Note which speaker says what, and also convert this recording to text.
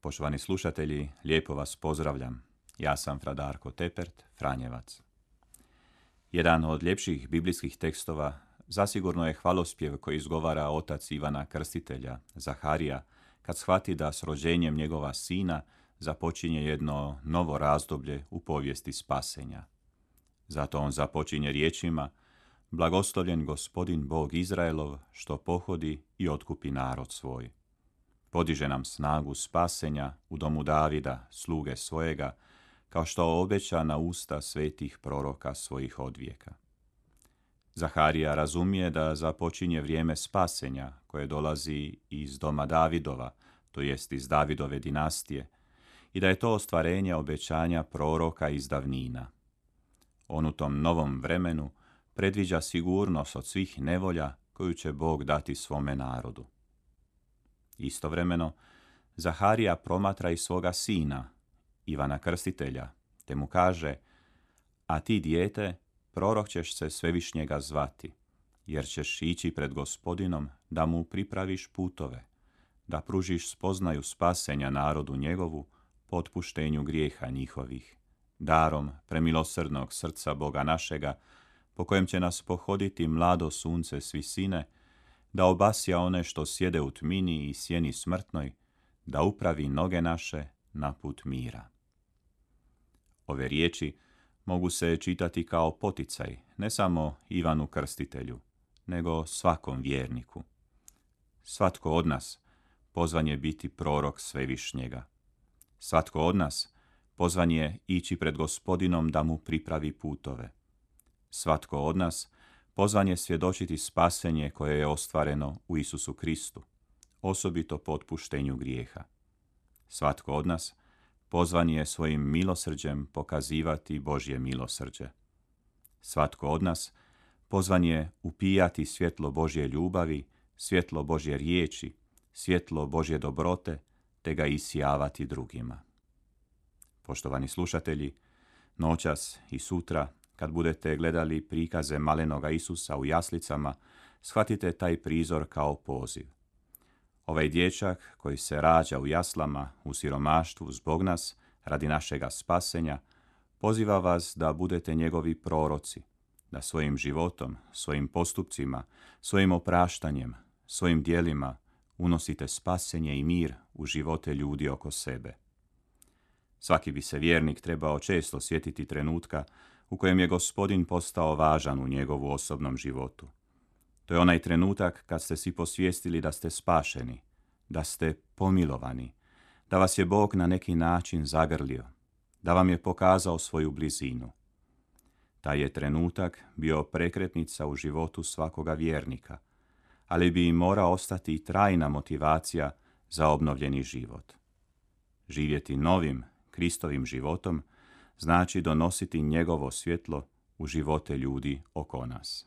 Speaker 1: Poštovani slušatelji, lijepo vas pozdravljam. Ja sam Fradarko Tepert, Franjevac. Jedan od ljepših biblijskih tekstova zasigurno je hvalospjev koji izgovara otac Ivana Krstitelja, Zaharija, kad shvati da s rođenjem njegova sina započinje jedno novo razdoblje u povijesti spasenja. Zato on započinje riječima Blagoslovljen gospodin Bog Izraelov, što pohodi i otkupi narod svoj podiže nam snagu spasenja u domu Davida, sluge svojega, kao što obeća na usta svetih proroka svojih odvijeka. Zaharija razumije da započinje vrijeme spasenja koje dolazi iz doma Davidova, to jest iz Davidove dinastije, i da je to ostvarenje obećanja proroka iz davnina. On u tom novom vremenu predviđa sigurnost od svih nevolja koju će Bog dati svome narodu. Istovremeno, Zaharija promatra i svoga sina, Ivana Krstitelja, te mu kaže, a ti dijete, prorok ćeš se svevišnjega zvati, jer ćeš ići pred gospodinom da mu pripraviš putove, da pružiš spoznaju spasenja narodu njegovu, potpuštenju grijeha njihovih, darom premilosrdnog srca Boga našega, po kojem će nas pohoditi mlado sunce s visine, da obasja one što sjede u tmini i sjeni smrtnoj, da upravi noge naše na put mira. Ove riječi mogu se čitati kao poticaj ne samo Ivanu Krstitelju, nego svakom vjerniku. Svatko od nas pozvan je biti prorok svevišnjega. Svatko od nas pozvan je ići pred gospodinom da mu pripravi putove. Svatko od nas pozvan je svjedočiti spasenje koje je ostvareno u Isusu Kristu, osobito po otpuštenju grijeha. Svatko od nas pozvan je svojim milosrđem pokazivati Božje milosrđe. Svatko od nas pozvan je upijati svjetlo Božje ljubavi, svjetlo Božje riječi, svjetlo Božje dobrote, te ga isijavati drugima. Poštovani slušatelji, noćas i sutra kad budete gledali prikaze malenoga Isusa u jaslicama, shvatite taj prizor kao poziv. Ovaj dječak koji se rađa u jaslama, u siromaštvu zbog nas, radi našega spasenja, poziva vas da budete njegovi proroci, da svojim životom, svojim postupcima, svojim opraštanjem, svojim dijelima unosite spasenje i mir u živote ljudi oko sebe. Svaki bi se vjernik trebao često sjetiti trenutka u kojem je gospodin postao važan u njegovu osobnom životu. To je onaj trenutak kad ste si posvijestili da ste spašeni, da ste pomilovani, da vas je Bog na neki način zagrlio, da vam je pokazao svoju blizinu. Taj je trenutak bio prekretnica u životu svakoga vjernika, ali bi im mora ostati i trajna motivacija za obnovljeni život. Živjeti novim, Kristovim životom znači donositi njegovo svjetlo u živote ljudi oko nas.